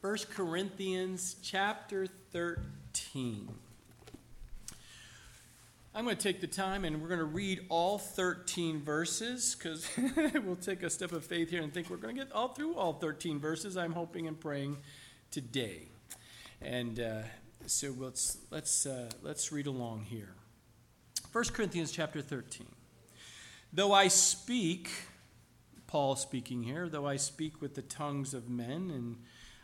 1 Corinthians chapter 13. I'm going to take the time and we're going to read all 13 verses because we'll take a step of faith here and think we're going to get all through all 13 verses. I'm hoping and praying today. And uh, so let's, let's, uh, let's read along here. 1 Corinthians chapter 13. Though I speak, Paul speaking here, though I speak with the tongues of men and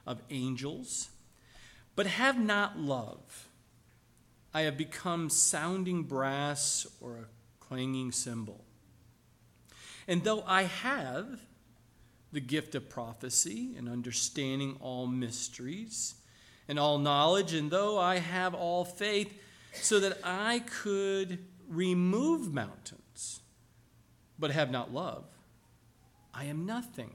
of angels, but have not love, I have become sounding brass or a clanging cymbal. And though I have the gift of prophecy and understanding all mysteries and all knowledge, and though I have all faith, so that I could remove mountains, but have not love, I am nothing.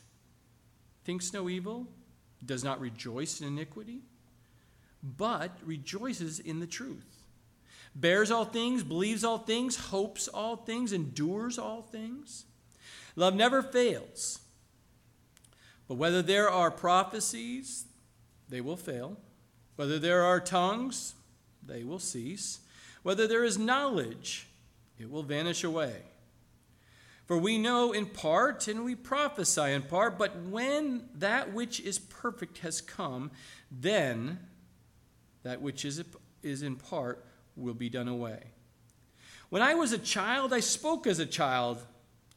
thinks no evil, does not rejoice in iniquity, but rejoices in the truth, bears all things, believes all things, hopes all things, endures all things. Love never fails. But whether there are prophecies, they will fail. Whether there are tongues, they will cease. Whether there is knowledge, it will vanish away. For we know in part and we prophesy in part, but when that which is perfect has come, then that which is, is in part will be done away. When I was a child, I spoke as a child.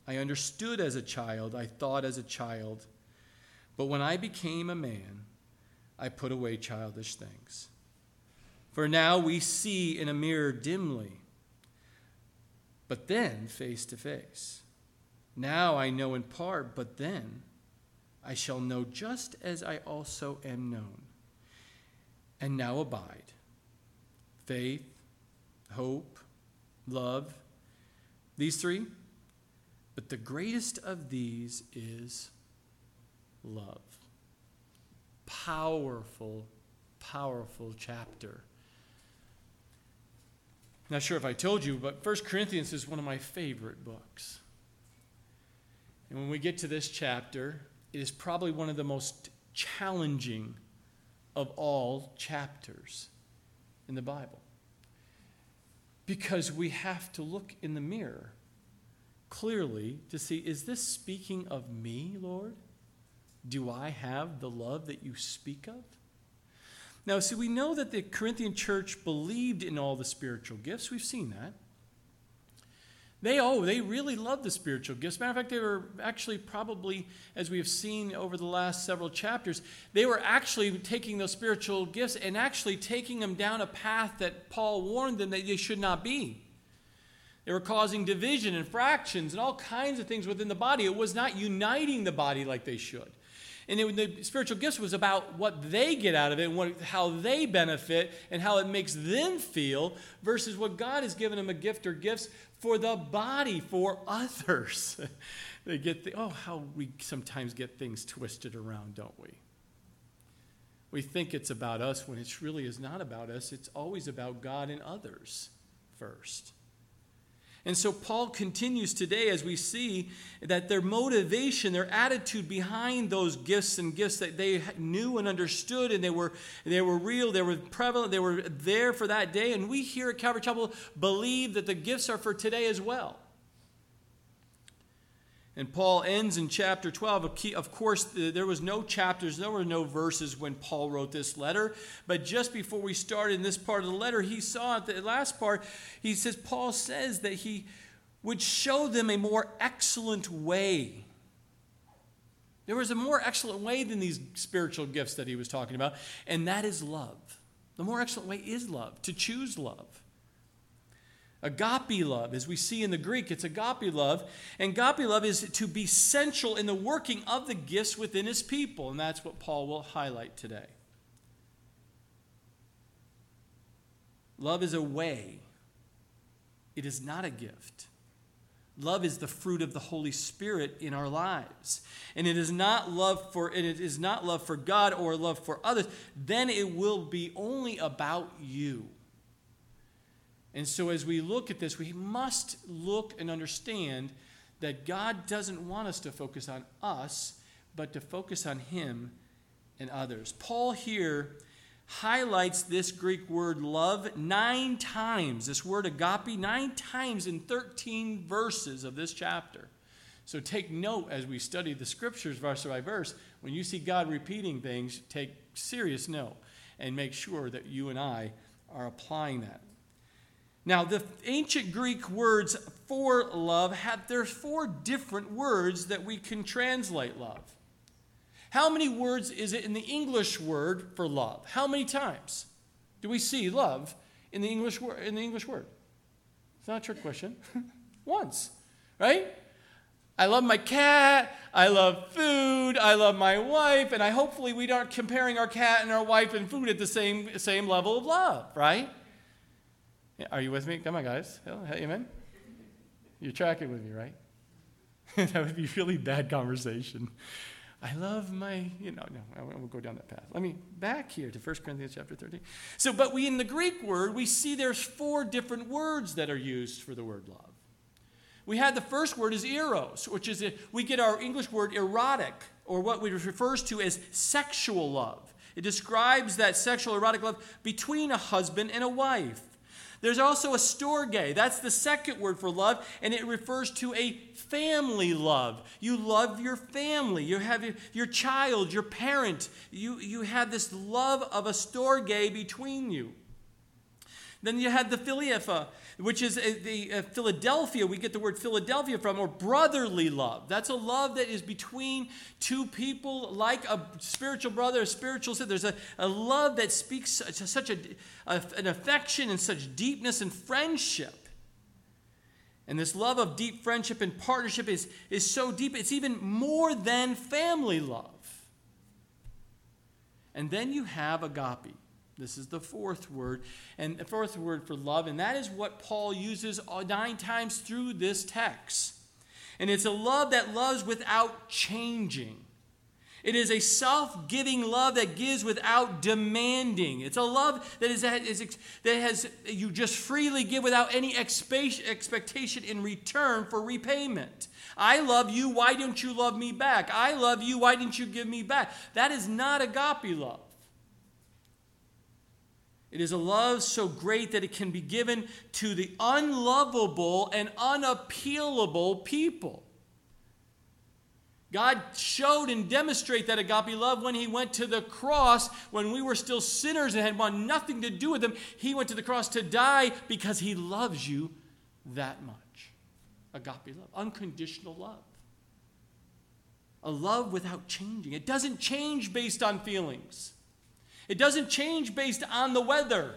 I understood as a child. I thought as a child. But when I became a man, I put away childish things. For now we see in a mirror dimly, but then face to face. Now I know in part, but then I shall know just as I also am known. And now abide faith, hope, love, these three. But the greatest of these is love. Powerful, powerful chapter. Not sure if I told you, but First Corinthians is one of my favorite books. And when we get to this chapter, it is probably one of the most challenging of all chapters in the Bible. Because we have to look in the mirror clearly to see is this speaking of me, Lord? Do I have the love that you speak of? Now, see, we know that the Corinthian church believed in all the spiritual gifts. We've seen that. They, oh, they really love the spiritual gifts. Matter of fact, they were actually probably, as we have seen over the last several chapters, they were actually taking those spiritual gifts and actually taking them down a path that Paul warned them that they should not be. They were causing division and fractions and all kinds of things within the body. It was not uniting the body like they should. And it, the spiritual gifts was about what they get out of it and what, how they benefit and how it makes them feel versus what God has given them a gift or gifts for the body, for others. they get the, oh, how we sometimes get things twisted around, don't we? We think it's about us when it really is not about us. It's always about God and others first. And so Paul continues today as we see that their motivation, their attitude behind those gifts and gifts that they knew and understood and they were, they were real, they were prevalent, they were there for that day. And we here at Calvary Chapel believe that the gifts are for today as well. And Paul ends in chapter 12. Of course, there was no chapters, there were no verses when Paul wrote this letter. But just before we started in this part of the letter, he saw at the last part, he says, Paul says that he would show them a more excellent way. There was a more excellent way than these spiritual gifts that he was talking about, and that is love. The more excellent way is love, to choose love. Agape love, as we see in the Greek, it's agape love. And agape love is to be central in the working of the gifts within his people. And that's what Paul will highlight today. Love is a way, it is not a gift. Love is the fruit of the Holy Spirit in our lives. And it is not love for and it is not love for God or love for others, then it will be only about you. And so as we look at this, we must look and understand that God doesn't want us to focus on us, but to focus on him and others. Paul here highlights this Greek word love nine times, this word agape, nine times in 13 verses of this chapter. So take note as we study the scriptures verse by verse. When you see God repeating things, take serious note and make sure that you and I are applying that. Now, the ancient Greek words for love have there's four different words that we can translate love. How many words is it in the English word for love? How many times do we see love in the English word? In the English word, it's not a trick question. Once, right? I love my cat. I love food. I love my wife, and I hopefully we aren't comparing our cat and our wife and food at the same same level of love, right? Are you with me? Come on, guys. Amen. You're tracking with me, right? that would be really bad conversation. I love my, you know, no, I won't go down that path. Let me back here to 1 Corinthians chapter 13. So, but we in the Greek word, we see there's four different words that are used for the word love. We had the first word is eros, which is, a, we get our English word erotic, or what we refers to as sexual love. It describes that sexual erotic love between a husband and a wife. There's also a storge. That's the second word for love, and it refers to a family love. You love your family. You have your, child, your parent. You, you have this love of a storge between you. Then you had the philippa, which is a, the uh, Philadelphia. We get the word Philadelphia from, or brotherly love. That's a love that is between two people, like a spiritual brother, a spiritual sister. There's a, a love that speaks such, such a, a, an affection and such deepness and friendship. And this love of deep friendship and partnership is, is so deep, it's even more than family love. And then you have agape. This is the fourth word, and the fourth word for love, and that is what Paul uses nine times through this text. And it's a love that loves without changing. It is a self giving love that gives without demanding. It's a love that, is, that, is, that has, you just freely give without any expectation in return for repayment. I love you, why don't you love me back? I love you, why didn't you give me back? That is not agape love. It is a love so great that it can be given to the unlovable and unappealable people. God showed and demonstrated that agape love when he went to the cross when we were still sinners and had want nothing to do with him. He went to the cross to die because he loves you that much. Agape love, unconditional love. A love without changing. It doesn't change based on feelings. It doesn't change based on the weather.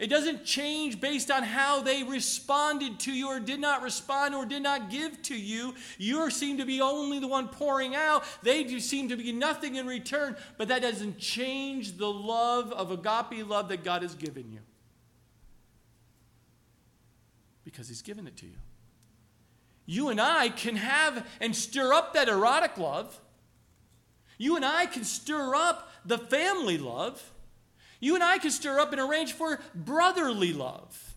It doesn't change based on how they responded to you or did not respond or did not give to you. You seem to be only the one pouring out. They do seem to be nothing in return, but that doesn't change the love of agape love that God has given you. Because He's given it to you. You and I can have and stir up that erotic love. You and I can stir up the family love. You and I can stir up and arrange for brotherly love.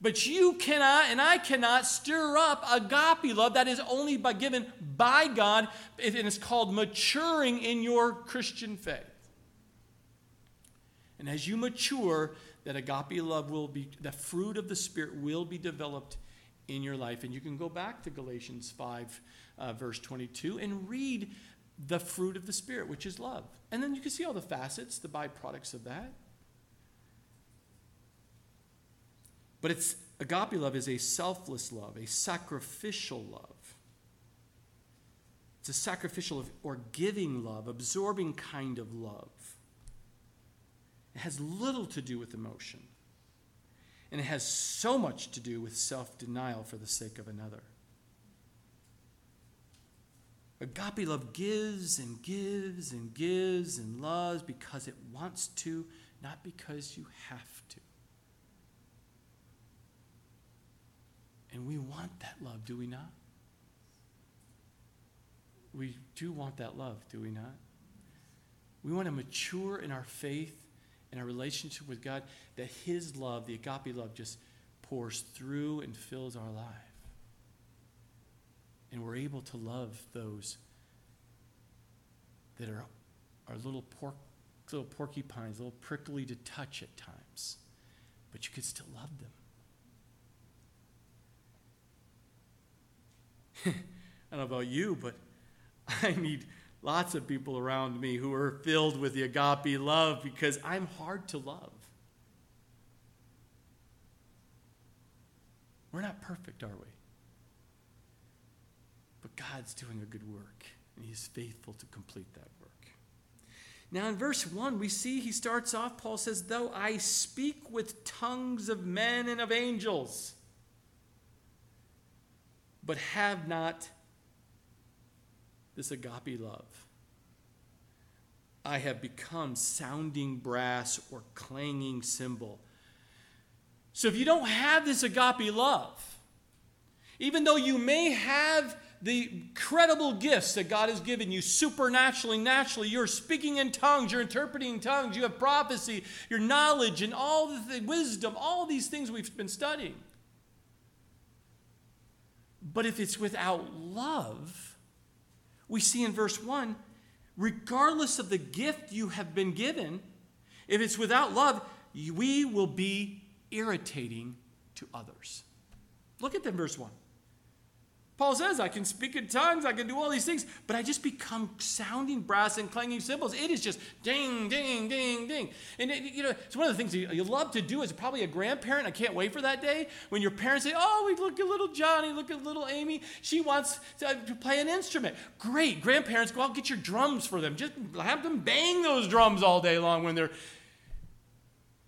But you cannot and I cannot stir up agape love that is only by given by God, and it's called maturing in your Christian faith. And as you mature, that agape love will be, the fruit of the Spirit will be developed in your life. And you can go back to Galatians 5, uh, verse 22, and read the fruit of the Spirit, which is love. And then you can see all the facets, the byproducts of that. But it's agape love is a selfless love, a sacrificial love. It's a sacrificial or giving love, absorbing kind of love. It has little to do with emotion. and it has so much to do with self denial for the sake of another. Agape love gives and gives and gives and loves because it wants to, not because you have to. And we want that love, do we not? We do want that love, do we not? We want to mature in our faith and our relationship with God, that His love, the agape love, just pours through and fills our life. And we're able to love those that are, are little, pork, little porcupines, a little prickly to touch at times, but you could still love them. I don't know about you, but I need lots of people around me who are filled with the agape love because I'm hard to love. We're not perfect, are we? God's doing a good work, and He's faithful to complete that work. Now, in verse 1, we see he starts off, Paul says, Though I speak with tongues of men and of angels, but have not this agape love. I have become sounding brass or clanging cymbal. So if you don't have this agape love, even though you may have the credible gifts that God has given you supernaturally, naturally, you're speaking in tongues, you're interpreting tongues, you have prophecy, your knowledge, and all the wisdom, all these things we've been studying. But if it's without love, we see in verse 1 regardless of the gift you have been given, if it's without love, we will be irritating to others. Look at them, verse 1. Paul says, I can speak in tongues, I can do all these things, but I just become sounding brass and clanging cymbals. It is just ding, ding, ding, ding. And, it, you know, it's one of the things you, you love to do as probably a grandparent. I can't wait for that day when your parents say, Oh, we look at little Johnny, look at little Amy. She wants to, uh, to play an instrument. Great. Grandparents, go out get your drums for them. Just have them bang those drums all day long when they're.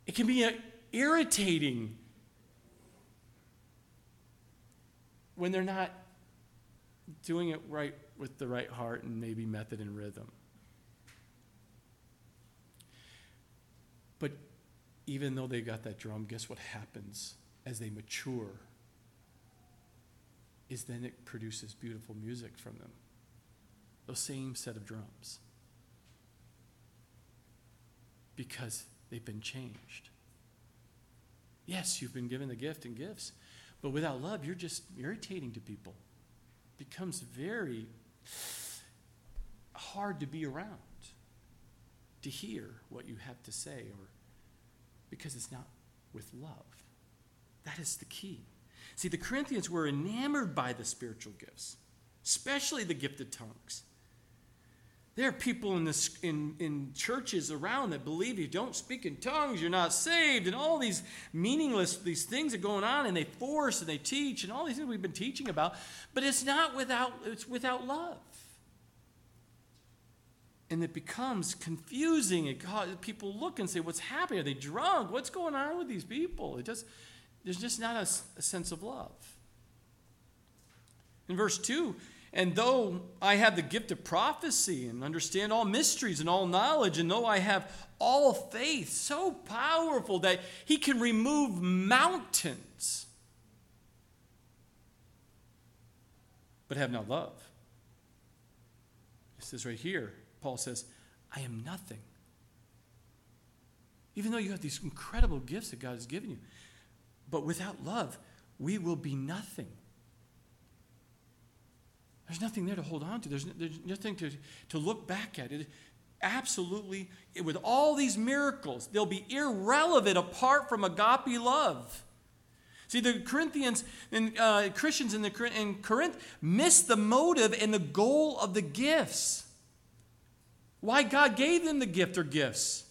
It can be irritating when they're not doing it right with the right heart and maybe method and rhythm. But even though they got that drum, guess what happens as they mature? Is then it produces beautiful music from them. Those same set of drums. Because they've been changed. Yes, you've been given the gift and gifts, but without love, you're just irritating to people becomes very hard to be around, to hear what you have to say, or because it's not with love. That is the key. See, the Corinthians were enamored by the spiritual gifts, especially the gift of tongues. There are people in, this, in, in churches around that believe you don't speak in tongues, you're not saved, and all these meaningless these things are going on, and they force and they teach, and all these things we've been teaching about. But it's not without it's without love, and it becomes confusing. It people look and say, "What's happening? Are they drunk? What's going on with these people?" It just there's just not a, a sense of love. In verse two and though I have the gift of prophecy and understand all mysteries and all knowledge, and though I have all faith so powerful that he can remove mountains, but have not love. It says right here, Paul says, I am nothing. Even though you have these incredible gifts that God has given you, but without love, we will be nothing. There's nothing there to hold on to. There's, there's nothing to, to look back at. It absolutely, with all these miracles, they'll be irrelevant apart from agape love. See, the Corinthians and uh, Christians in, the, in Corinth missed the motive and the goal of the gifts. Why God gave them the gift or gifts.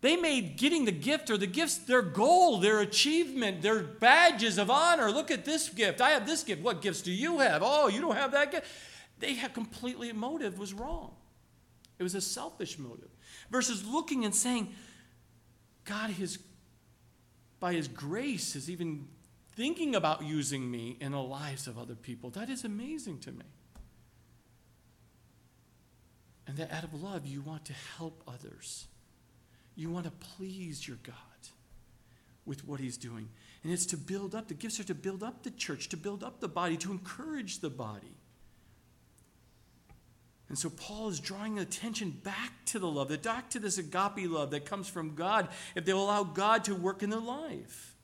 They made getting the gift or the gifts their goal, their achievement, their badges of honor. Look at this gift. I have this gift. What gifts do you have? Oh, you don't have that gift. They had completely motive was wrong. It was a selfish motive. Versus looking and saying, God has by His grace, is even thinking about using me in the lives of other people. That is amazing to me. And that out of love, you want to help others. You want to please your God with what He's doing. And it's to build up, the gifts are to build up the church, to build up the body, to encourage the body. And so Paul is drawing attention back to the love, back to this agape love that comes from God if they will allow God to work in their life.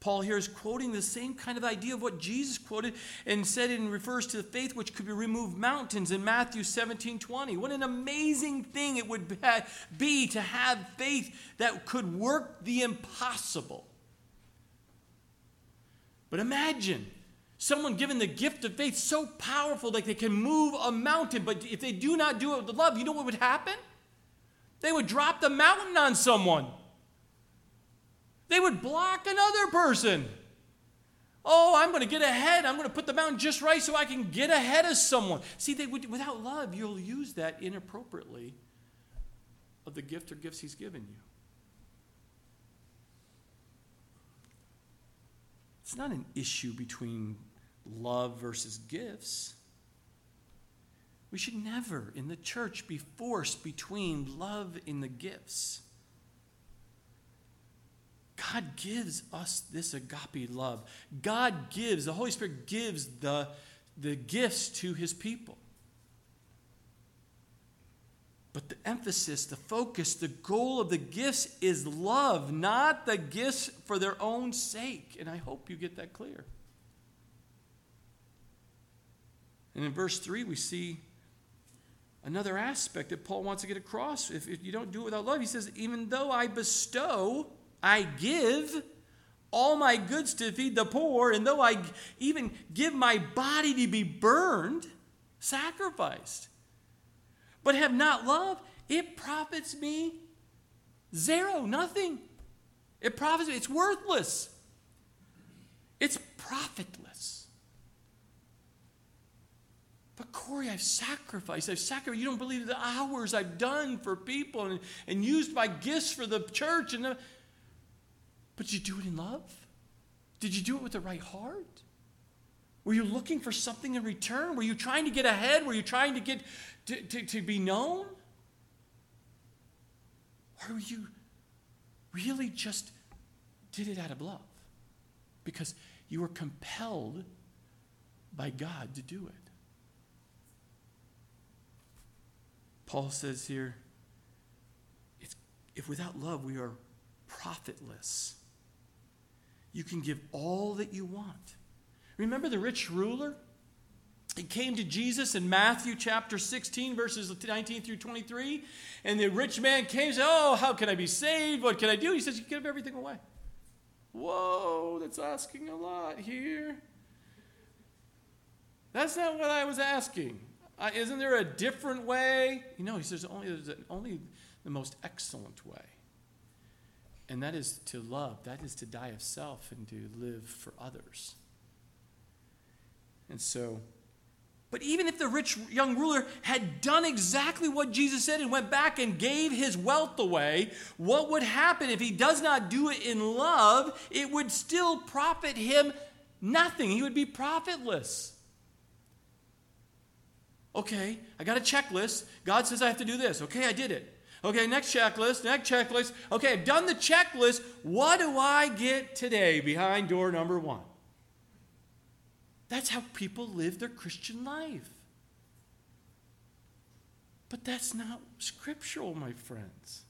Paul here is quoting the same kind of idea of what Jesus quoted and said and refers to the faith which could be remove mountains in Matthew 17 20. What an amazing thing it would be to have faith that could work the impossible. But imagine someone given the gift of faith so powerful that they can move a mountain, but if they do not do it with love, you know what would happen? They would drop the mountain on someone. They would block another person. Oh, I'm going to get ahead. I'm going to put the mountain just right so I can get ahead of someone. See, they would, without love, you'll use that inappropriately of the gift or gifts He's given you. It's not an issue between love versus gifts. We should never in the church be forced between love and the gifts. God gives us this agape love. God gives, the Holy Spirit gives the, the gifts to his people. But the emphasis, the focus, the goal of the gifts is love, not the gifts for their own sake. And I hope you get that clear. And in verse 3, we see another aspect that Paul wants to get across. If, if you don't do it without love, he says, even though I bestow I give all my goods to feed the poor, and though I even give my body to be burned, sacrificed, but have not love, it profits me zero, nothing. It profits me, it's worthless. It's profitless. But Corey, I've sacrificed. I've sacrificed. You don't believe the hours I've done for people and, and used my gifts for the church and the, but did you do it in love? Did you do it with the right heart? Were you looking for something in return? Were you trying to get ahead? Were you trying to get to, to, to be known? Or were you really just did it out of love? Because you were compelled by God to do it. Paul says here, if without love we are profitless. You can give all that you want. Remember the rich ruler? He came to Jesus in Matthew chapter 16, verses 19 through 23. And the rich man came and said, Oh, how can I be saved? What can I do? He says, You give everything away. Whoa, that's asking a lot here. That's not what I was asking. Uh, isn't there a different way? You know, he says, only, only the most excellent way. And that is to love, that is to die of self and to live for others. And so, but even if the rich young ruler had done exactly what Jesus said and went back and gave his wealth away, what would happen if he does not do it in love? It would still profit him nothing. He would be profitless. Okay, I got a checklist. God says I have to do this. Okay, I did it. Okay, next checklist, next checklist. Okay, I've done the checklist. What do I get today behind door number one? That's how people live their Christian life. But that's not scriptural, my friends.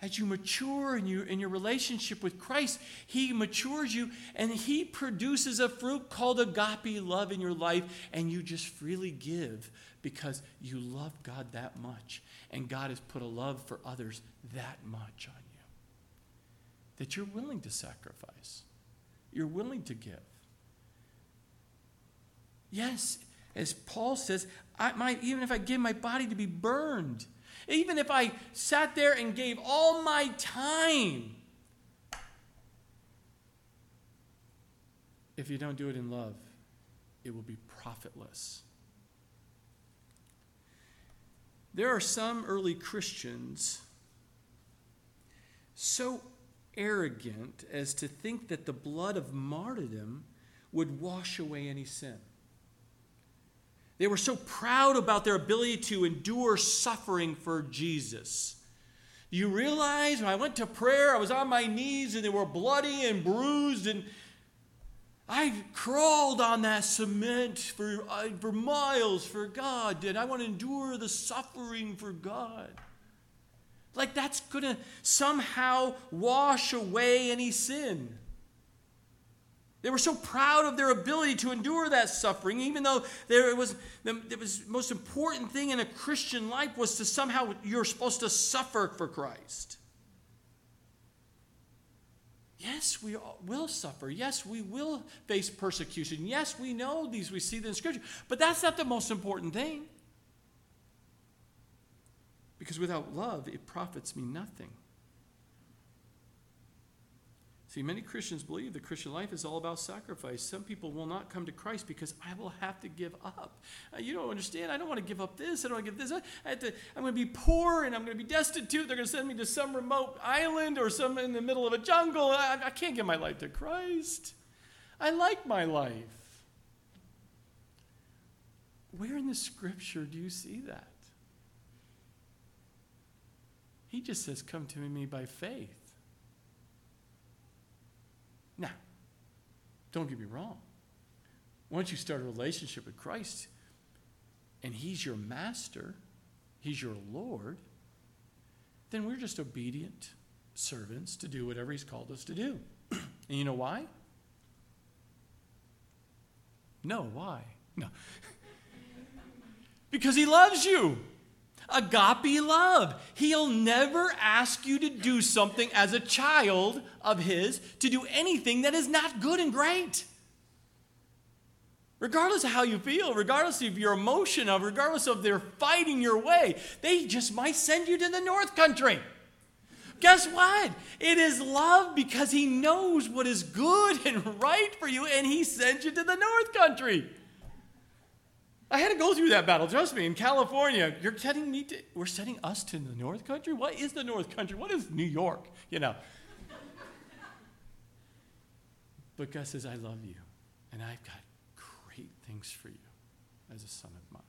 As you mature in your, in your relationship with Christ, He matures you and He produces a fruit called agape love in your life, and you just freely give because you love God that much. And God has put a love for others that much on you that you're willing to sacrifice, you're willing to give. Yes, as Paul says, I might, even if I give my body to be burned, even if I sat there and gave all my time, if you don't do it in love, it will be profitless. There are some early Christians so arrogant as to think that the blood of martyrdom would wash away any sin. They were so proud about their ability to endure suffering for Jesus. Do you realize when I went to prayer, I was on my knees and they were bloody and bruised, and I crawled on that cement for, uh, for miles for God. Did I want to endure the suffering for God? Like that's going to somehow wash away any sin. They were so proud of their ability to endure that suffering, even though there was the, was most important thing in a Christian life was to somehow you're supposed to suffer for Christ. Yes, we will suffer. Yes, we will face persecution. Yes, we know these. We see them in Scripture. But that's not the most important thing. Because without love, it profits me nothing. See, many Christians believe the Christian life is all about sacrifice. Some people will not come to Christ because I will have to give up. Uh, you don't understand. I don't want to give up this. I don't want to give this. I have to, I'm going to be poor and I'm going to be destitute. They're going to send me to some remote island or some in the middle of a jungle. I, I can't give my life to Christ. I like my life. Where in the scripture do you see that? He just says, Come to me by faith. Now, don't get me wrong. Once you start a relationship with Christ and He's your master, He's your Lord, then we're just obedient servants to do whatever He's called us to do. and you know why? No, why? No. because He loves you agape love. He'll never ask you to do something as a child of His to do anything that is not good and great. Regardless of how you feel, regardless of your emotion, of regardless of their fighting your way, they just might send you to the North Country. Guess what? It is love because he knows what is good and right for you, and he sends you to the North Country. I had to go through that battle. Trust me, in California, you're sending me to, we're sending us to the North Country? What is the North Country? What is New York? You know. but God says, I love you, and I've got great things for you as a son of mine.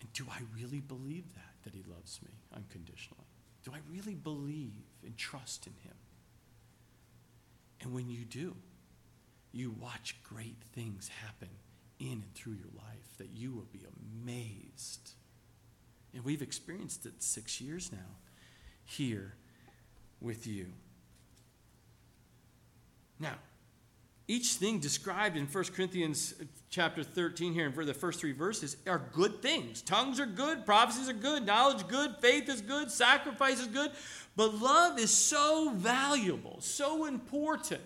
And do I really believe that, that He loves me unconditionally? Do I really believe and trust in Him? And when you do, you watch great things happen in and through your life that you will be amazed. And we've experienced it six years now here with you. Now, each thing described in 1 Corinthians chapter 13 here and for the first three verses are good things. Tongues are good, prophecies are good, knowledge good, faith is good, sacrifice is good. But love is so valuable, so important.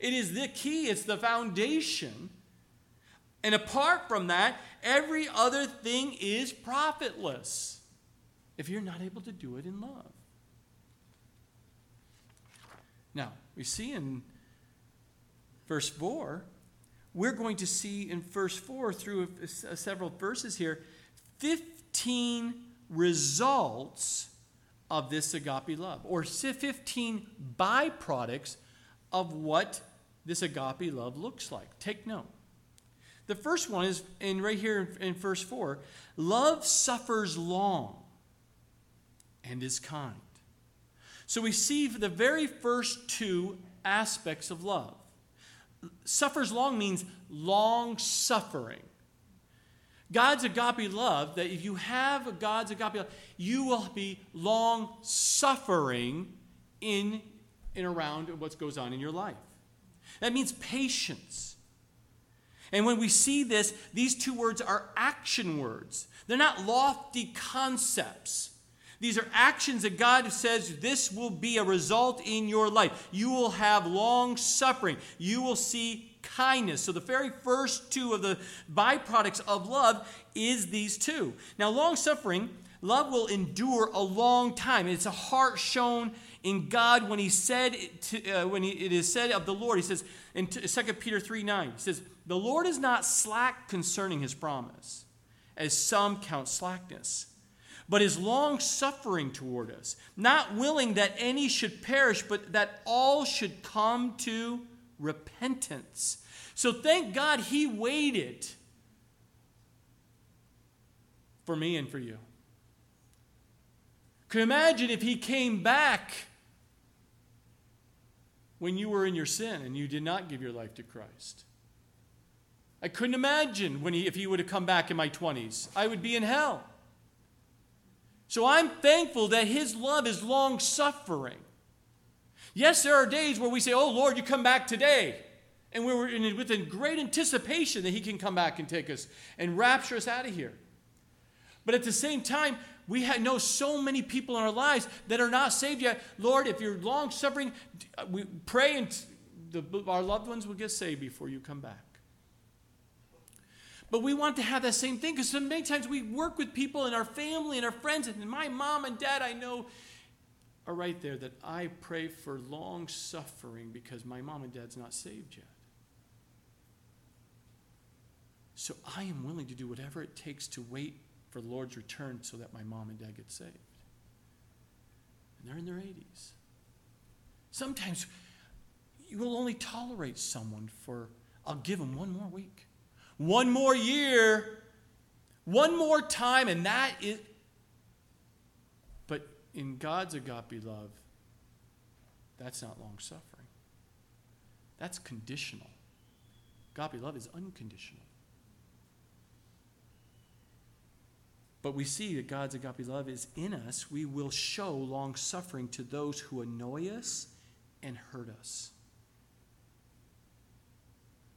It is the key, it's the foundation and apart from that, every other thing is profitless if you're not able to do it in love. Now, we see in verse 4, we're going to see in verse 4 through several verses here 15 results of this agape love, or 15 byproducts of what this agape love looks like. Take note. The first one is in right here in verse 4 love suffers long and is kind. So we see the very first two aspects of love. Suffers long means long suffering. God's agape love, that if you have God's agape love, you will be long suffering in and around what goes on in your life. That means patience. And when we see this, these two words are action words. They're not lofty concepts. These are actions that God says this will be a result in your life. You will have long suffering. You will see kindness. So the very first two of the byproducts of love is these two. Now, long suffering, love will endure a long time. It's a heart shown in God when He said to, uh, when he, it is said of the Lord. He says in 2 Peter 3 9, He says, the Lord is not slack concerning his promise, as some count slackness, but is long suffering toward us, not willing that any should perish, but that all should come to repentance. So thank God he waited for me and for you. Could you imagine if he came back when you were in your sin and you did not give your life to Christ? I couldn't imagine when he, if he would have come back in my 20s. I would be in hell. So I'm thankful that his love is long suffering. Yes, there are days where we say, Oh Lord, you come back today. And we're in, with great anticipation that he can come back and take us and rapture us out of here. But at the same time, we know so many people in our lives that are not saved yet. Lord, if you're long suffering, we pray and the, our loved ones will get saved before you come back. But we want to have that same thing because so many times we work with people in our family and our friends, and my mom and dad, I know, are right there that I pray for long suffering because my mom and dad's not saved yet. So I am willing to do whatever it takes to wait for the Lord's return so that my mom and dad get saved. And they're in their 80s. Sometimes you will only tolerate someone for, I'll give them one more week, one more year, one more time, and that is. But in God's agape love, that's not long suffering. That's conditional. Agape love is unconditional. But we see that God's agape love is in us. We will show long suffering to those who annoy us and hurt us.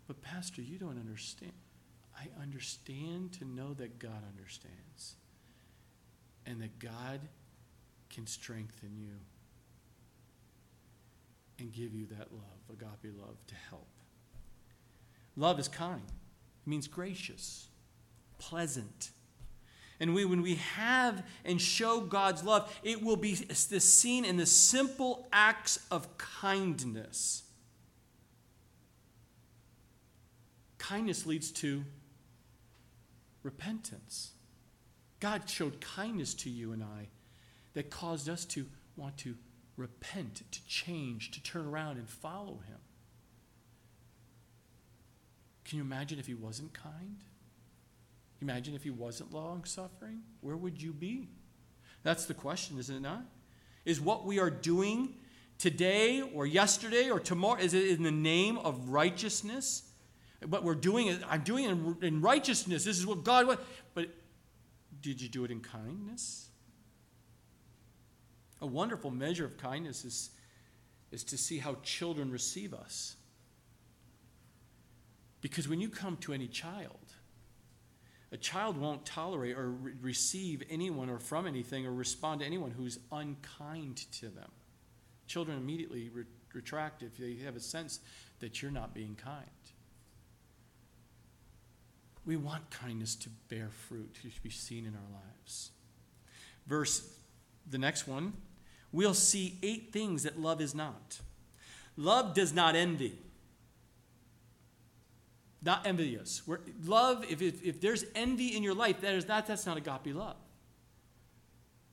But, Pastor, you don't understand. I understand to know that God understands and that God can strengthen you and give you that love, agape love, to help. Love is kind, it means gracious, pleasant and we, when we have and show God's love, it will be seen in the simple acts of kindness. Kindness leads to repentance. God showed kindness to you and I that caused us to want to repent, to change, to turn around and follow Him. Can you imagine if He wasn't kind? Imagine if he wasn't long suffering, where would you be? That's the question, isn't it not? Is what we are doing today or yesterday or tomorrow, is it in the name of righteousness? What we're doing, it, I'm doing it in righteousness. This is what God wants. But did you do it in kindness? A wonderful measure of kindness is, is to see how children receive us. Because when you come to any child, a child won't tolerate or re- receive anyone or from anything or respond to anyone who's unkind to them. Children immediately re- retract if they have a sense that you're not being kind. We want kindness to bear fruit, to be seen in our lives. Verse, the next one, we'll see eight things that love is not. Love does not envy not envious. Love, if, if, if there's envy in your life, that is, that, that's not agape love.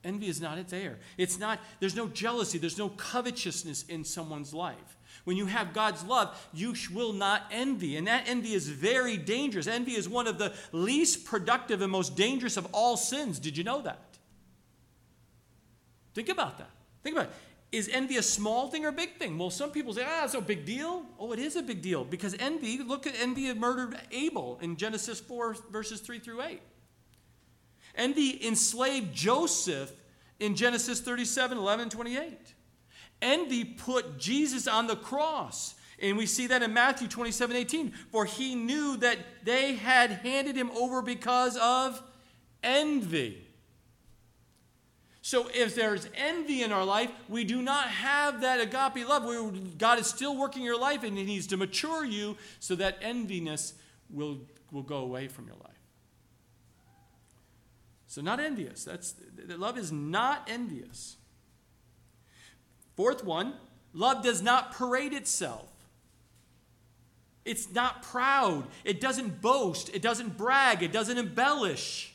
Envy is not there. It's not, there's no jealousy, there's no covetousness in someone's life. When you have God's love, you will not envy. And that envy is very dangerous. Envy is one of the least productive and most dangerous of all sins. Did you know that? Think about that. Think about it. Is envy a small thing or a big thing? Well, some people say, ah, it's no big deal. Oh, it is a big deal because envy, look at envy murdered Abel in Genesis 4, verses 3 through 8. Envy enslaved Joseph in Genesis 37, 11, 28. Envy put Jesus on the cross. And we see that in Matthew 27, 18. For he knew that they had handed him over because of envy. So if there's envy in our life, we do not have that agape love. We, God is still working your life and He needs to mature you so that enviness will, will go away from your life. So not envious. That's love is not envious. Fourth one, love does not parade itself. It's not proud. It doesn't boast. It doesn't brag. It doesn't embellish.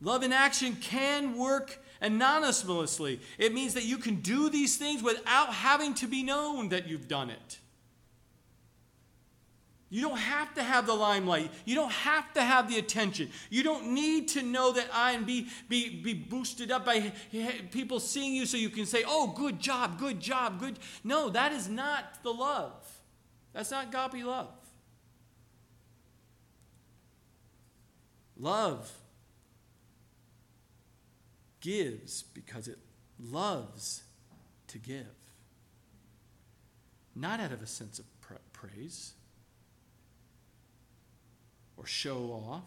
Love in action can work anonymously. It means that you can do these things without having to be known that you've done it. You don't have to have the limelight. You don't have to have the attention. You don't need to know that I and be, be, be boosted up by people seeing you so you can say, oh, good job, good job, good. No, that is not the love. That's not agape love. Love gives because it loves to give, not out of a sense of praise or show off.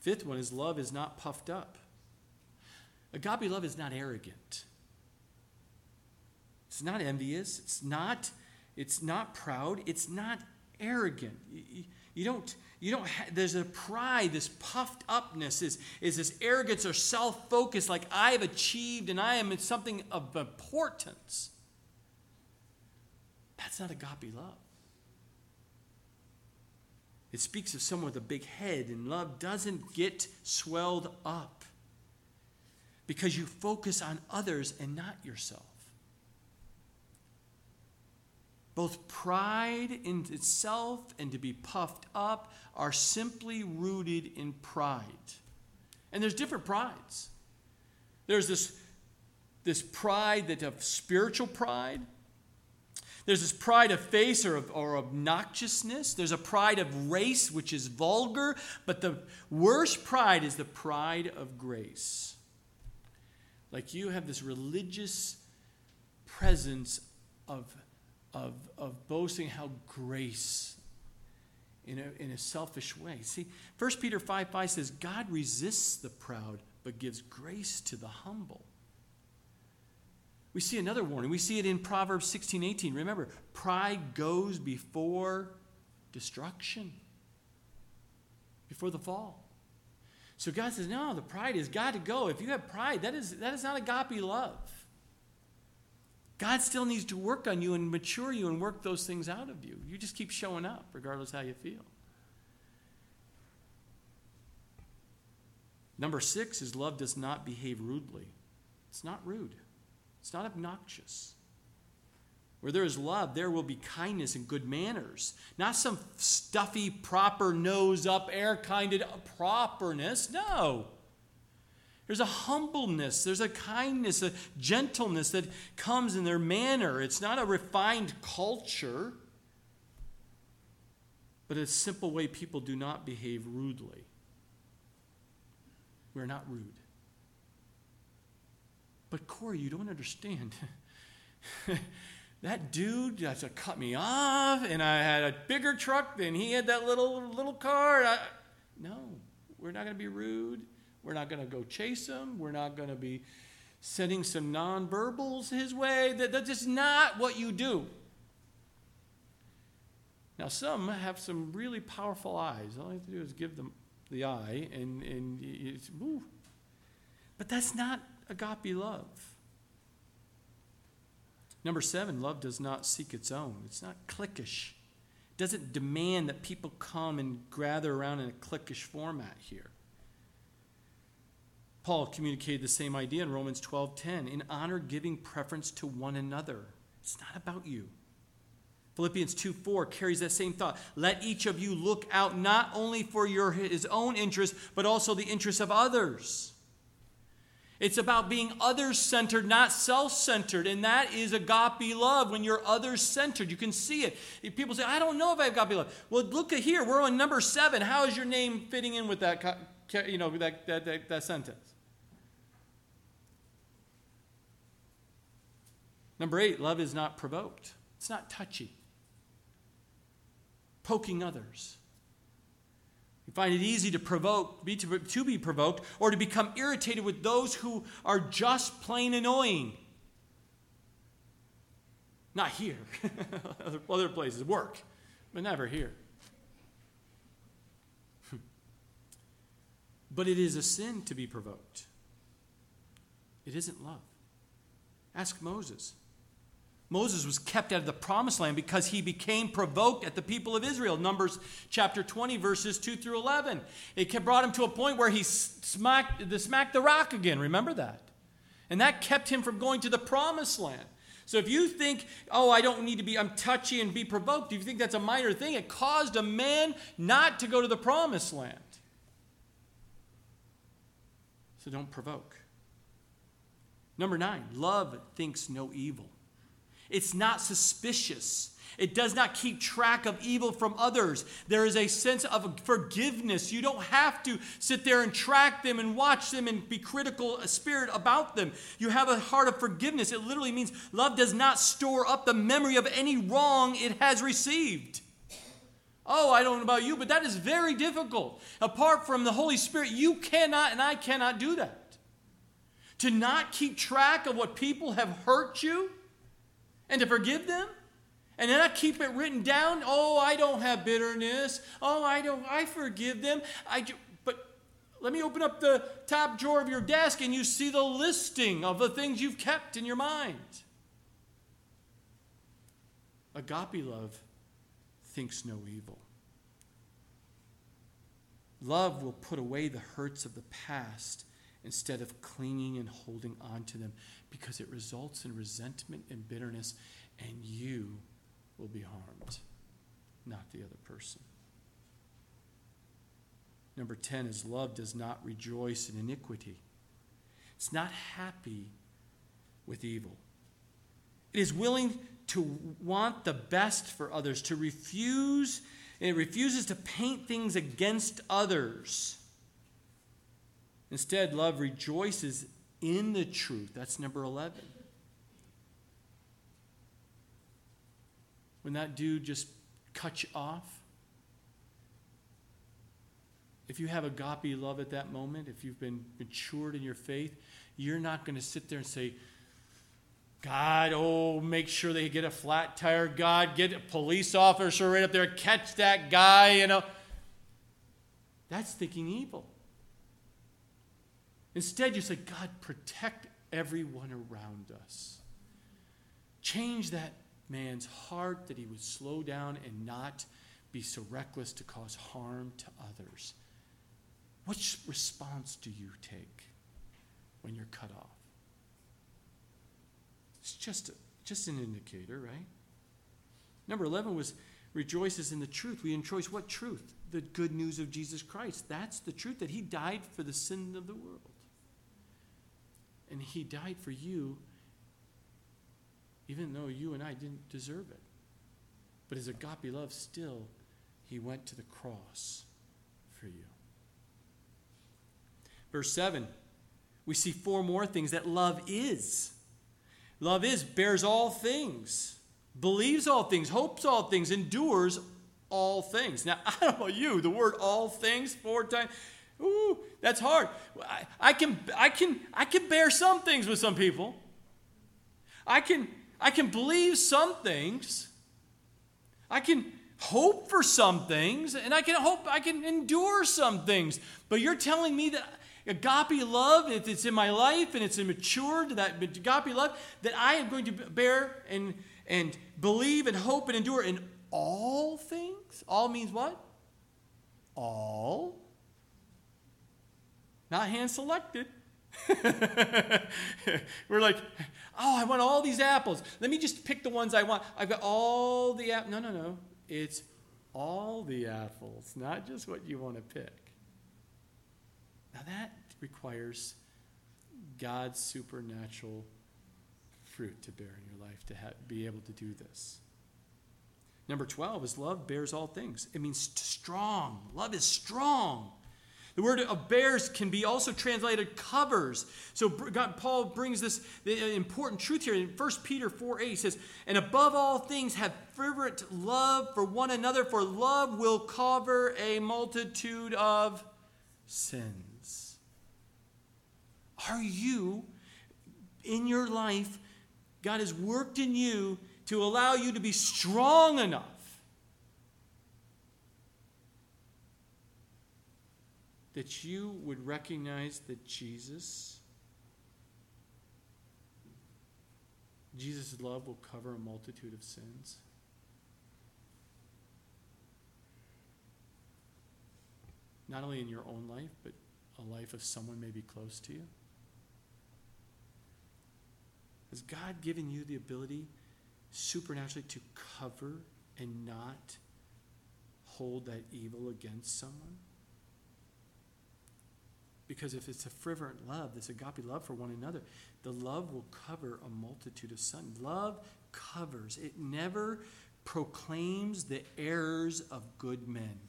Fifth one is love is not puffed up. Agape love is not arrogant. It's not envious. It's not, it's not proud. It's not arrogant. You, don't, you don't ha- there's a pride, this puffed upness, is, is this arrogance or self focus, like I have achieved and I am something of importance. That's not agape love. It speaks of someone with a big head, and love doesn't get swelled up because you focus on others and not yourself. Both pride in itself and to be puffed up are simply rooted in pride. And there's different prides. There's this, this pride that of spiritual pride there's this pride of face or, of, or obnoxiousness. There's a pride of race, which is vulgar. But the worst pride is the pride of grace. Like you have this religious presence of, of, of boasting how grace in a, in a selfish way. See, 1 Peter 5 5 says, God resists the proud, but gives grace to the humble. We see another warning. We see it in Proverbs 16 18. Remember, pride goes before destruction, before the fall. So God says, no, the pride has got to go. If you have pride, that is, that is not agape love. God still needs to work on you and mature you and work those things out of you. You just keep showing up, regardless how you feel. Number six is love does not behave rudely. It's not rude. It's not obnoxious. Where there is love, there will be kindness and good manners. Not some stuffy, proper, nose up, air kinded properness. No. There's a humbleness, there's a kindness, a gentleness that comes in their manner. It's not a refined culture, but a simple way people do not behave rudely. We're not rude. But Corey, you don't understand. that dude just cut me off, and I had a bigger truck than he had that little little car. I, no, we're not going to be rude. We're not going to go chase him. We're not going to be sending some nonverbals his way. That, that's just not what you do. Now, some have some really powerful eyes. All you have to do is give them the eye, and, and it's, woo. But that's not agape love. Number seven, love does not seek its own. It's not cliquish. It doesn't demand that people come and gather around in a cliquish format here. Paul communicated the same idea in Romans 12:10, in honor giving preference to one another. It's not about you. Philippians 2 4 carries that same thought. Let each of you look out not only for your, his own interest, but also the interests of others. It's about being others centered, not self centered. And that is agape love when you're others centered. You can see it. People say, I don't know if I have agape love. Well, look at here. We're on number seven. How is your name fitting in with that, you know, that, that, that, that sentence? Number eight, love is not provoked, it's not touchy, poking others. You find it easy to provoke, be to, to be provoked, or to become irritated with those who are just plain annoying. Not here. Other places, work, but never here. but it is a sin to be provoked. It isn't love. Ask Moses. Moses was kept out of the promised land because he became provoked at the people of Israel. Numbers chapter 20, verses 2 through 11. It brought him to a point where he smacked the, smacked the rock again. Remember that? And that kept him from going to the promised land. So if you think, oh, I don't need to be, I'm touchy and be provoked, if you think that's a minor thing, it caused a man not to go to the promised land. So don't provoke. Number nine, love thinks no evil. It's not suspicious. It does not keep track of evil from others. There is a sense of forgiveness. You don't have to sit there and track them and watch them and be critical uh, spirit about them. You have a heart of forgiveness. It literally means love does not store up the memory of any wrong it has received. Oh, I don't know about you, but that is very difficult. Apart from the Holy Spirit, you cannot and I cannot do that. To not keep track of what people have hurt you and to forgive them and then I keep it written down. Oh, I don't have bitterness. Oh, I don't. I forgive them. I but let me open up the top drawer of your desk and you see the listing of the things you've kept in your mind. Agape love thinks no evil. Love will put away the hurts of the past instead of clinging and holding on to them because it results in resentment and bitterness, and you will be harmed, not the other person. Number 10 is love does not rejoice in iniquity. It's not happy with evil. It is willing to want the best for others, to refuse, it refuses to paint things against others. Instead, love rejoices in the truth. That's number 11. when that dude just cut you off? If you have agape love at that moment, if you've been matured in your faith, you're not going to sit there and say, God, oh, make sure they get a flat tire. God, get a police officer right up there, catch that guy, you know. That's thinking evil. Instead, you say, God, protect everyone around us. Change that man's heart that he would slow down and not be so reckless to cause harm to others. Which response do you take when you're cut off? It's just, a, just an indicator, right? Number 11 was rejoices in the truth. We rejoice what truth? The good news of Jesus Christ. That's the truth that he died for the sin of the world. And he died for you even though you and I didn't deserve it. But his agape love, still, he went to the cross for you. Verse 7, we see four more things that love is. Love is, bears all things, believes all things, hopes all things, endures all things. Now, I don't know you, the word all things four times. Ooh, that's hard. I, I, can, I, can, I can bear some things with some people. I can, I can believe some things. I can hope for some things, and I can hope I can endure some things. But you're telling me that agape love, if it's in my life and it's matured, that agape love, that I am going to bear and, and believe and hope and endure in all things? All means what? All. Not hand selected. We're like, oh, I want all these apples. Let me just pick the ones I want. I've got all the apples. No, no, no. It's all the apples, not just what you want to pick. Now that requires God's supernatural fruit to bear in your life to be able to do this. Number 12 is love bears all things. It means strong. Love is strong. The word of bears can be also translated covers. So God, Paul brings this uh, important truth here in 1 Peter 4 8. He says, And above all things, have fervent love for one another, for love will cover a multitude of sins. Are you, in your life, God has worked in you to allow you to be strong enough that you would recognize that Jesus Jesus' love will cover a multitude of sins. Not only in your own life, but a life of someone maybe close to you. Has God given you the ability supernaturally to cover and not hold that evil against someone? Because if it's a fervent love, this agape love for one another, the love will cover a multitude of sins. Love covers, it never proclaims the errors of good men.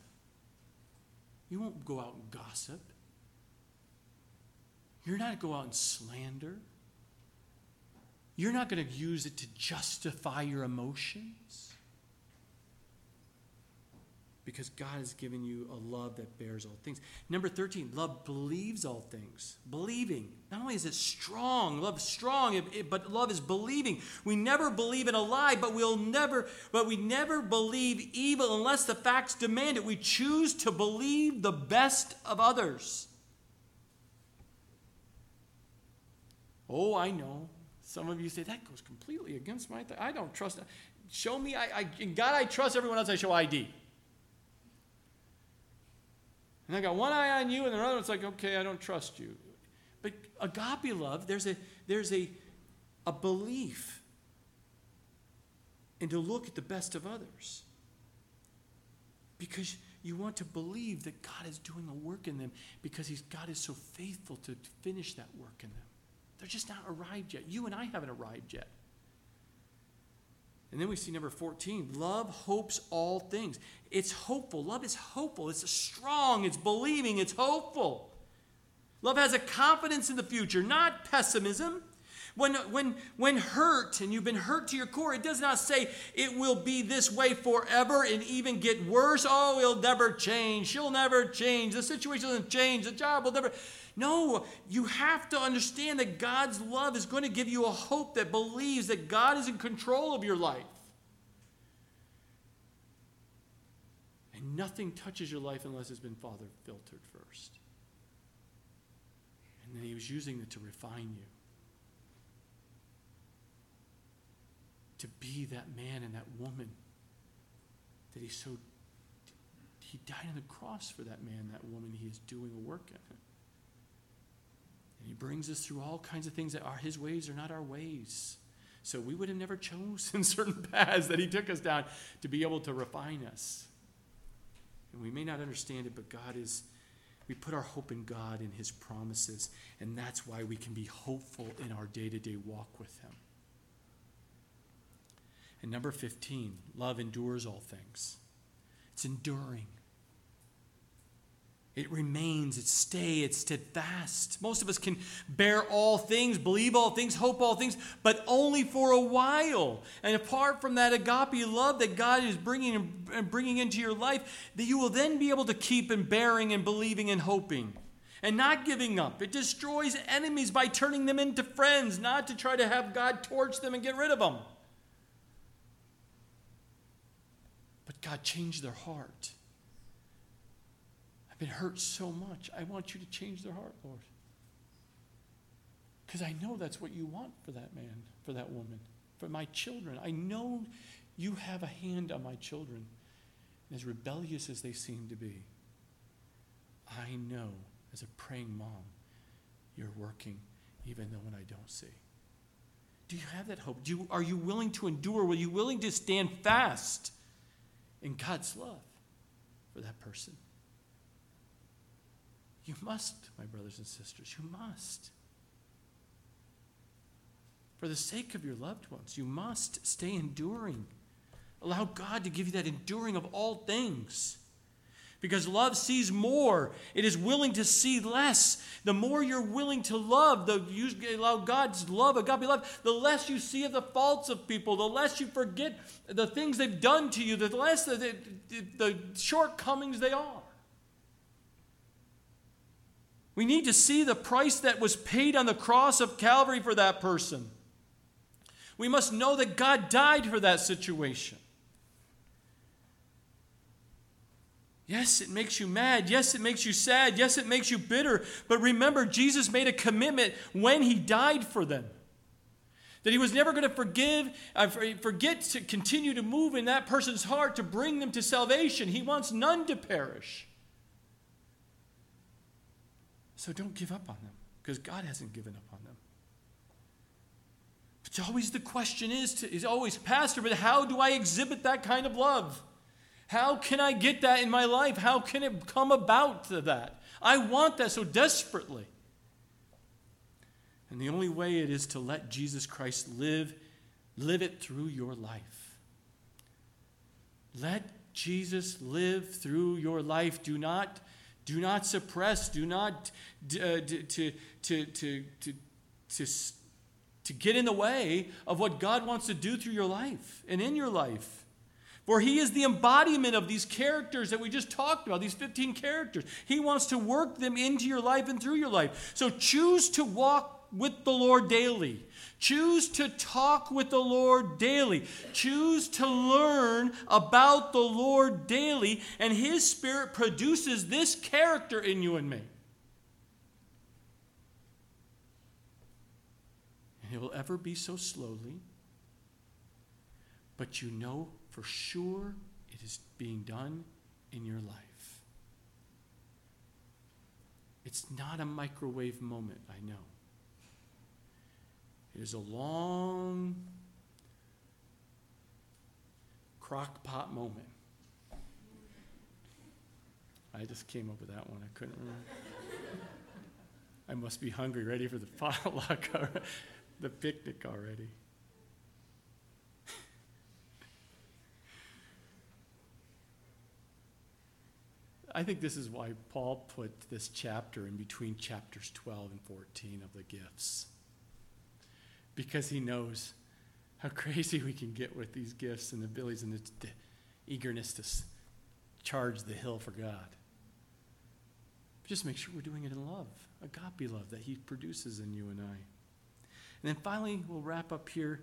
You won't go out and gossip. You're not going to go out and slander. You're not going to use it to justify your emotions. Because God has given you a love that bears all things. Number 13, love believes all things. Believing. Not only is it strong, love strong, but love is believing. We never believe in a lie, but we'll never, but we never believe evil unless the facts demand it. We choose to believe the best of others. Oh, I know. Some of you say, that goes completely against my, th- I don't trust. Show me, I, I, God I trust, everyone else I show ID. And I got one eye on you, and the other one's like, okay, I don't trust you. But agape love, there's a, there's a, a belief and to look at the best of others. Because you want to believe that God is doing a work in them because he's, God is so faithful to finish that work in them. They're just not arrived yet. You and I haven't arrived yet. And then we see number 14 love hopes all things. It's hopeful. Love is hopeful. It's strong. It's believing. It's hopeful. Love has a confidence in the future, not pessimism. When, when, when hurt and you've been hurt to your core, it does not say it will be this way forever and even get worse. Oh, it'll never change. She'll never change. The situation doesn't change. The job will never. No, you have to understand that God's love is going to give you a hope that believes that God is in control of your life. And nothing touches your life unless it's been Father filtered first. And then He was using it to refine you. To be that man and that woman that He so. He died on the cross for that man, that woman. He is doing a work in. And he brings us through all kinds of things that are his ways are not our ways. So we would have never chosen certain paths that he took us down to be able to refine us. And we may not understand it, but God is, we put our hope in God and his promises. And that's why we can be hopeful in our day to day walk with him. And number 15, love endures all things. It's enduring. It remains, it stay, it's steadfast. Most of us can bear all things, believe all things, hope all things, but only for a while. And apart from that agape love that God is bringing and bringing into your life, that you will then be able to keep and bearing and believing and hoping and not giving up. It destroys enemies by turning them into friends, not to try to have God torch them and get rid of them. But God changed their heart been hurt so much. I want you to change their heart, Lord. Because I know that's what you want for that man, for that woman, for my children. I know you have a hand on my children. And as rebellious as they seem to be, I know as a praying mom, you're working even though when I don't see. Do you have that hope? Do you, are you willing to endure? Are you willing to stand fast in God's love for that person? You must, my brothers and sisters, you must. For the sake of your loved ones, you must stay enduring. Allow God to give you that enduring of all things. Because love sees more. It is willing to see less. The more you're willing to love, the you allow God's love, agape love, the less you see of the faults of people, the less you forget the things they've done to you, the less the, the, the shortcomings they are. We need to see the price that was paid on the cross of Calvary for that person. We must know that God died for that situation. Yes, it makes you mad. Yes, it makes you sad. Yes, it makes you bitter. But remember, Jesus made a commitment when he died for them That he was never going to forgive, uh, forget to continue to move in that person's heart to bring them to salvation. He wants none to perish. So don't give up on them because God hasn't given up on them. It's always the question is, to, is always, Pastor, but how do I exhibit that kind of love? How can I get that in my life? How can it come about to that? I want that so desperately. And the only way it is to let Jesus Christ live, live it through your life. Let Jesus live through your life. Do not, do not suppress, do not uh, to, to, to, to, to, to get in the way of what God wants to do through your life and in your life. For he is the embodiment of these characters that we just talked about, these 15 characters. He wants to work them into your life and through your life. So choose to walk with the Lord daily. Choose to talk with the Lord daily. Choose to learn about the Lord daily, and His Spirit produces this character in you and me. And it will ever be so slowly, but you know for sure it is being done in your life. It's not a microwave moment, I know. It is a long crock pot moment. I just came up with that one. I couldn't remember. I must be hungry, ready for the potluck, the picnic already. I think this is why Paul put this chapter in between chapters 12 and 14 of the gifts because he knows how crazy we can get with these gifts and abilities and the, eagerness to charge the hill for God. Just make sure we're doing it in love, agape love that he produces in you and I. And then finally, we'll wrap up here.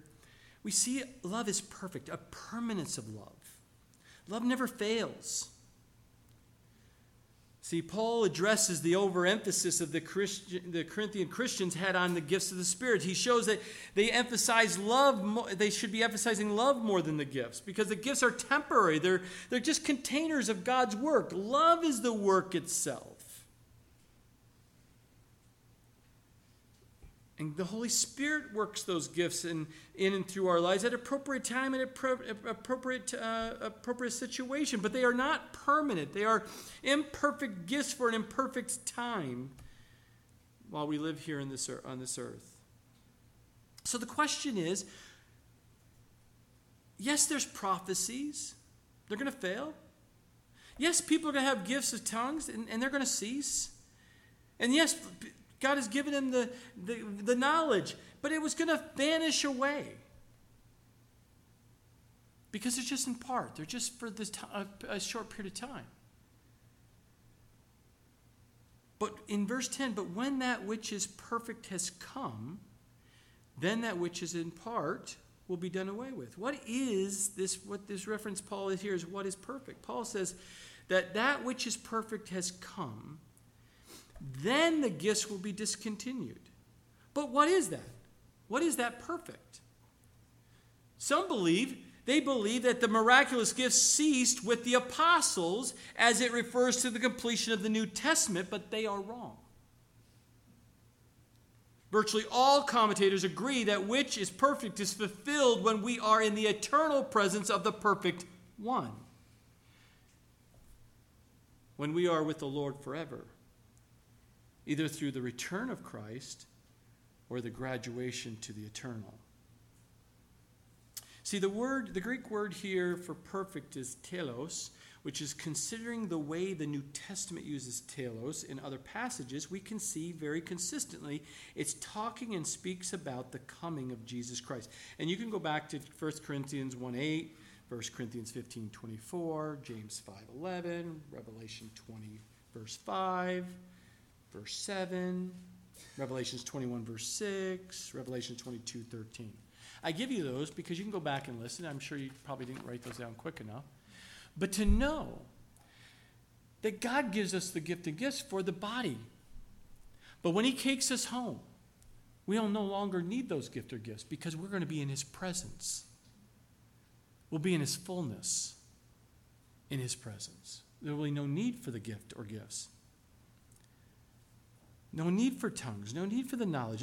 We see love is perfect, a permanence of love. Love never fails. See, Paul addresses the overemphasis of the, Christian, the Corinthian Christians had on the gifts of the Spirit. He shows that they emphasize love, more, they should be emphasizing love more than the gifts because the gifts are temporary. They're, they're just containers of God's work. Love is the work itself. And the Holy Spirit works those gifts in, in and through our lives at appropriate time and appropriate, uh, appropriate situation. But they are not permanent. They are imperfect gifts for an imperfect time while we live here in this, on this earth. So the question is yes, there's prophecies. They're going to fail. Yes, people are going to have gifts of tongues and, and they're going to cease. And yes, God has given him the, the, the knowledge, but it was going to vanish away. Because it's just in part, they're just for this a, a short period of time. But in verse 10, but when that which is perfect has come, then that which is in part will be done away with. What is this? What this reference Paul is here is what is perfect. Paul says that that which is perfect has come, then the gifts will be discontinued. But what is that? What is that perfect? Some believe, they believe that the miraculous gifts ceased with the apostles as it refers to the completion of the New Testament, but they are wrong. Virtually all commentators agree that which is perfect is fulfilled when we are in the eternal presence of the perfect one. When we are with the Lord forever either through the return of Christ or the graduation to the eternal. See, the word, the Greek word here for perfect is telos, which is considering the way the New Testament uses telos in other passages, we can see very consistently it's talking and speaks about the coming of Jesus Christ. And you can go back to 1 Corinthians 1 8, 1 Corinthians 15 24, James 5 11, Revelation 20, verse 5 verse 7, Revelations 21, verse 6, Revelation 22, 13. I give you those because you can go back and listen. I'm sure you probably didn't write those down quick enough. But to know that God gives us the gift of gifts for the body. But when He takes us home, we'll no longer need those gift or gifts because we're going to be in His presence. We'll be in His fullness in His presence. There will be no need for the gift or gifts. No need for tongues, no need for the knowledge.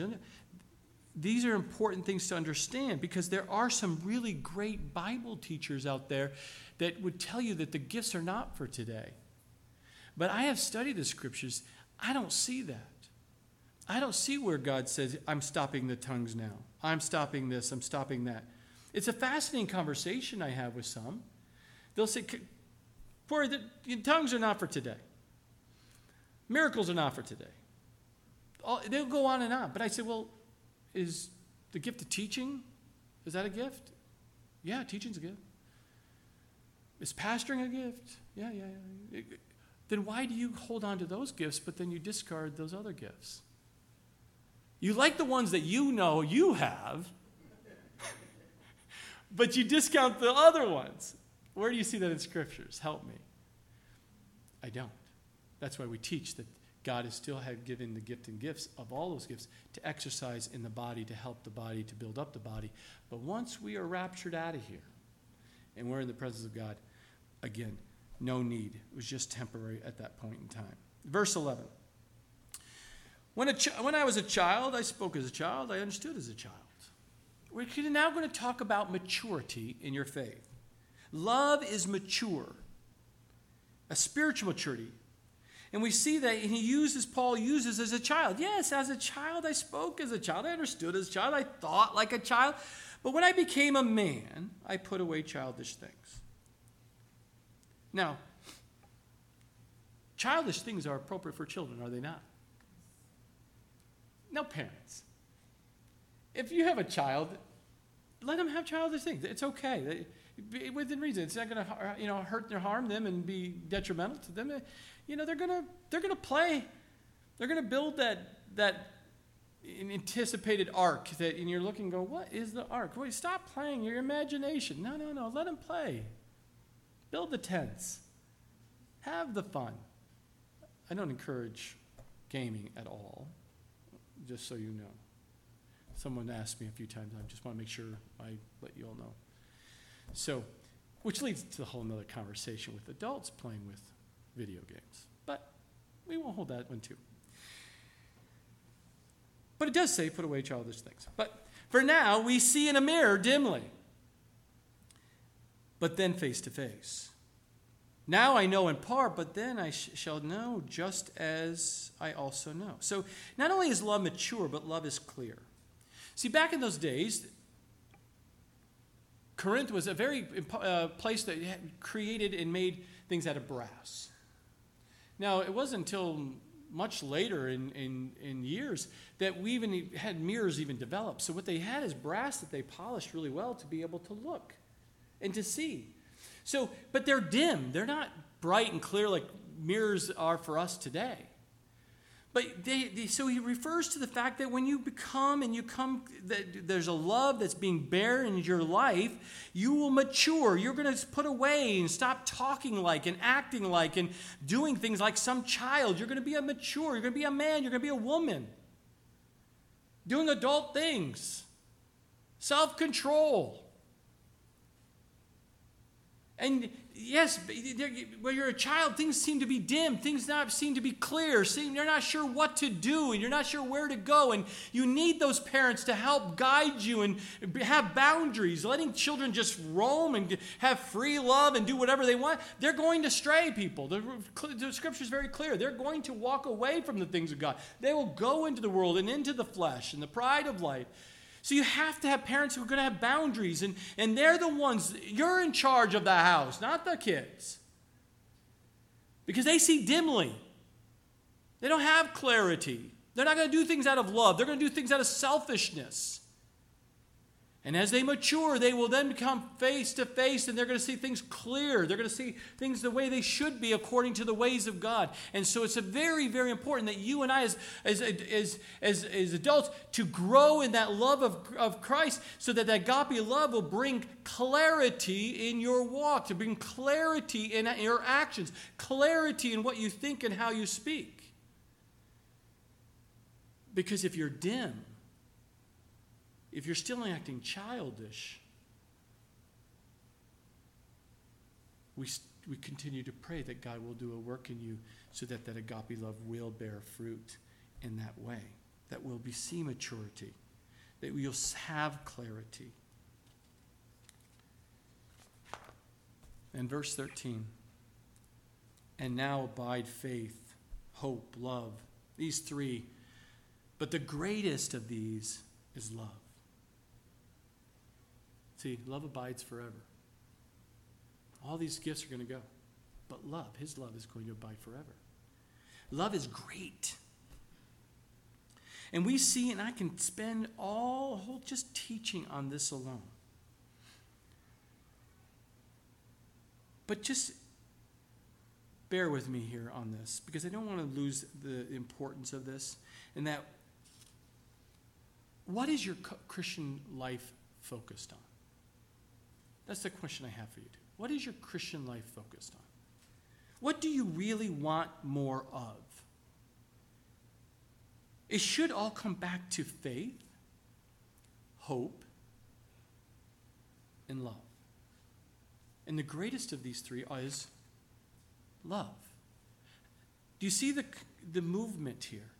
These are important things to understand because there are some really great Bible teachers out there that would tell you that the gifts are not for today. But I have studied the scriptures. I don't see that. I don't see where God says, I'm stopping the tongues now. I'm stopping this. I'm stopping that. It's a fascinating conversation I have with some. They'll say, Poor, the tongues are not for today. Miracles are not for today. All, they'll go on and on. But I say, well, is the gift of teaching, is that a gift? Yeah, teaching's a gift. Is pastoring a gift? Yeah, yeah, yeah. Then why do you hold on to those gifts, but then you discard those other gifts? You like the ones that you know you have, but you discount the other ones. Where do you see that in scriptures? Help me. I don't. That's why we teach that God has still had given the gift and gifts of all those gifts to exercise in the body, to help the body, to build up the body. But once we are raptured out of here and we're in the presence of God, again, no need. It was just temporary at that point in time. Verse 11. When, a ch- when I was a child, I spoke as a child, I understood as a child. We're now going to talk about maturity in your faith. Love is mature, a spiritual maturity. And we see that and he uses, Paul uses as a child. Yes, as a child, I spoke as a child. I understood as a child. I thought like a child. But when I became a man, I put away childish things. Now, childish things are appropriate for children, are they not? No, parents. If you have a child, let them have childish things. It's okay within reason. It's not going to you know hurt or harm them and be detrimental to them. You know they're to they're to play. They're to build that that anticipated arc that and you're looking go what is the arc? wait stop playing your imagination. No no no let them play. Build the tents. Have the fun. I don't encourage gaming at all just so you know. Someone asked me a few times i just want to make sure i let you all know. So, which leads to a whole other conversation with adults playing with video games. But we won't hold that one too. But it does say, put away childish things. But for now, we see in a mirror dimly, but then face to face. Now I know in part, but then I sh- shall know just as I also know. So not only is love mature, but love is clear. See, back in those days, Corinth was a very uh, place that created and made things out of brass. Now, it wasn't until much later in, in, in years that we even had mirrors even developed. So, what they had is brass that they polished really well to be able to look and to see. So, but they're dim, they're not bright and clear like mirrors are for us today. But they, they, so he refers to the fact that when you become and you come, that there's a love that's being bare in your life, you will mature. You're going to put away and stop talking like and acting like and doing things like some child. You're going to be a mature. You're going to be a man. You're going to be a woman. Doing adult things, self control. And yes, when you're a child, things seem to be dim. Things not seem to be clear. You're not sure what to do, and you're not sure where to go. And you need those parents to help guide you and have boundaries. Letting children just roam and have free love and do whatever they want. They're going to stray, people. The, the scripture is very clear. They're going to walk away from the things of God. They will go into the world and into the flesh and the pride of life. So you have to have parents who are going to have boundaries, and, and they're the ones, you're in charge of the house, not the kids. Because they see dimly, they don't have clarity. They're not going to do things out of love, they're going to do things out of selfishness. And as they mature, they will then come face to face and they're going to see things clear. They're going to see things the way they should be according to the ways of God. And so it's very, very important that you and I, as, as, as, as, as adults, to grow in that love of, of Christ so that that agape love will bring clarity in your walk, to bring clarity in your actions, clarity in what you think and how you speak. Because if you're dim, if you're still acting childish, we, we continue to pray that God will do a work in you so that that agape love will bear fruit in that way, that will be see maturity, that you'll have clarity. And verse 13 and now abide faith, hope, love. These three. But the greatest of these is love. See, love abides forever. All these gifts are going to go. But love, his love, is going to abide forever. Love is great. And we see, and I can spend all whole just teaching on this alone. But just bear with me here on this because I don't want to lose the importance of this. And that, what is your Christian life focused on? That's the question I have for you. Too. What is your Christian life focused on? What do you really want more of? It should all come back to faith, hope, and love. And the greatest of these three is love. Do you see the, the movement here?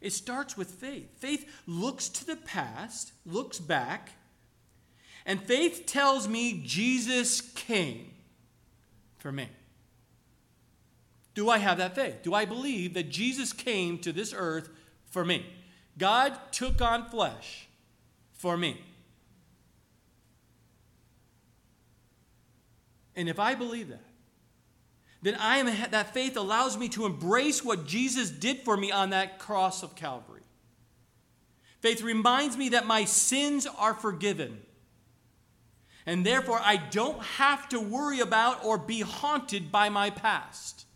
It starts with faith. Faith looks to the past, looks back, and faith tells me Jesus came for me. Do I have that faith? Do I believe that Jesus came to this earth for me? God took on flesh for me. And if I believe that, then I am that faith allows me to embrace what Jesus did for me on that cross of Calvary. Faith reminds me that my sins are forgiven. And therefore, I don't have to worry about or be haunted by my past.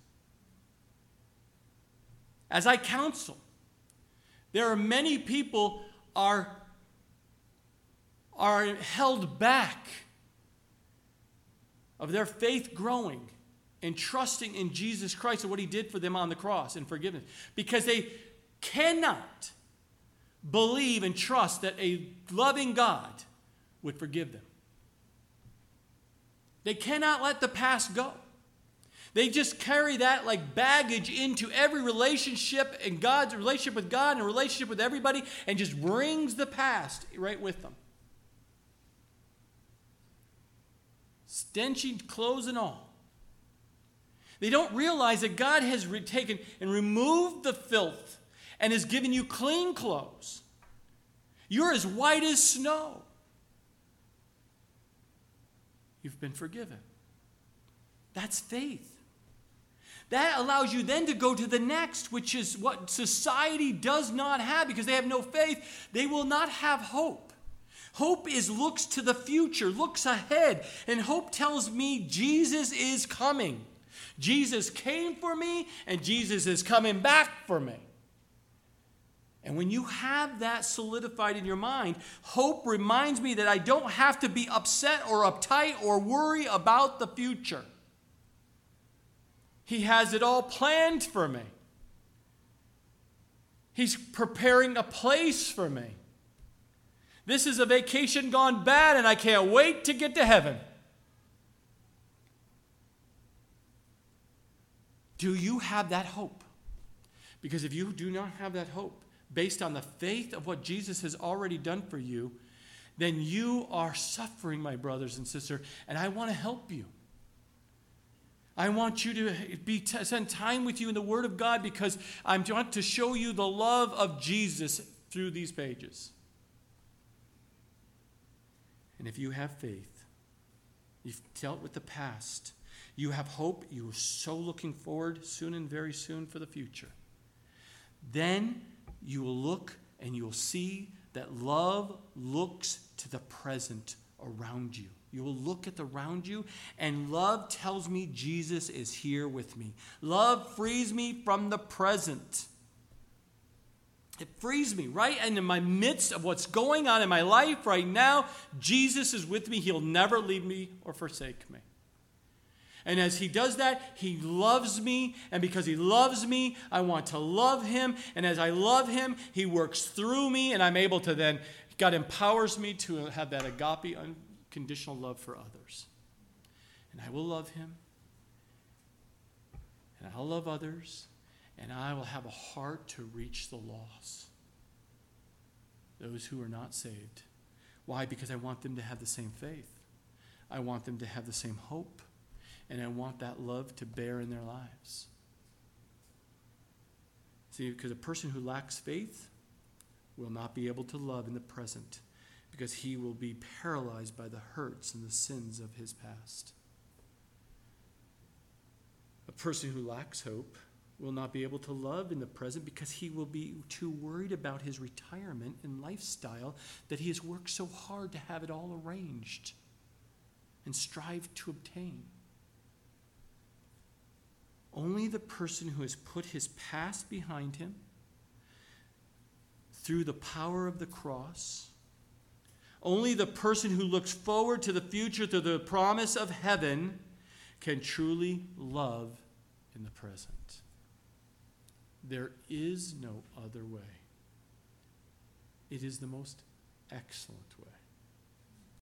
As I counsel, there are many people are, are held back of their faith growing and trusting in Jesus Christ and what he did for them on the cross and forgiveness. Because they cannot believe and trust that a loving God would forgive them. They cannot let the past go. They just carry that like baggage into every relationship and God's relationship with God and relationship with everybody and just brings the past right with them. Stenchy clothes and all. They don't realize that God has taken and removed the filth and has given you clean clothes. You're as white as snow. You've been forgiven. That's faith. That allows you then to go to the next, which is what society does not have because they have no faith. They will not have hope. Hope is looks to the future, looks ahead, and hope tells me Jesus is coming. Jesus came for me, and Jesus is coming back for me. And when you have that solidified in your mind, hope reminds me that I don't have to be upset or uptight or worry about the future. He has it all planned for me. He's preparing a place for me. This is a vacation gone bad, and I can't wait to get to heaven. Do you have that hope? Because if you do not have that hope, based on the faith of what Jesus has already done for you, then you are suffering, my brothers and sisters, and I want to help you. I want you to be spend time with you in the Word of God because I want to show you the love of Jesus through these pages. And if you have faith, you've dealt with the past, you have hope. You are so looking forward soon and very soon for the future. Then you will look and you will see that love looks to the present around you. You will look at the around you, and love tells me Jesus is here with me. Love frees me from the present. It frees me, right? And in my midst of what's going on in my life right now, Jesus is with me. He'll never leave me or forsake me. And as he does that, he loves me. And because he loves me, I want to love him. And as I love him, he works through me. And I'm able to then God empowers me to have that agape, unconditional love for others. And I will love Him, and I'll love others, and I will have a heart to reach the lost, those who are not saved. Why? Because I want them to have the same faith, I want them to have the same hope, and I want that love to bear in their lives. See, because a person who lacks faith will not be able to love in the present because he will be paralyzed by the hurts and the sins of his past. A person who lacks hope will not be able to love in the present because he will be too worried about his retirement and lifestyle that he has worked so hard to have it all arranged and strive to obtain. Only the person who has put his past behind him through the power of the cross, only the person who looks forward to the future through the promise of heaven can truly love in the present. There is no other way. It is the most excellent way.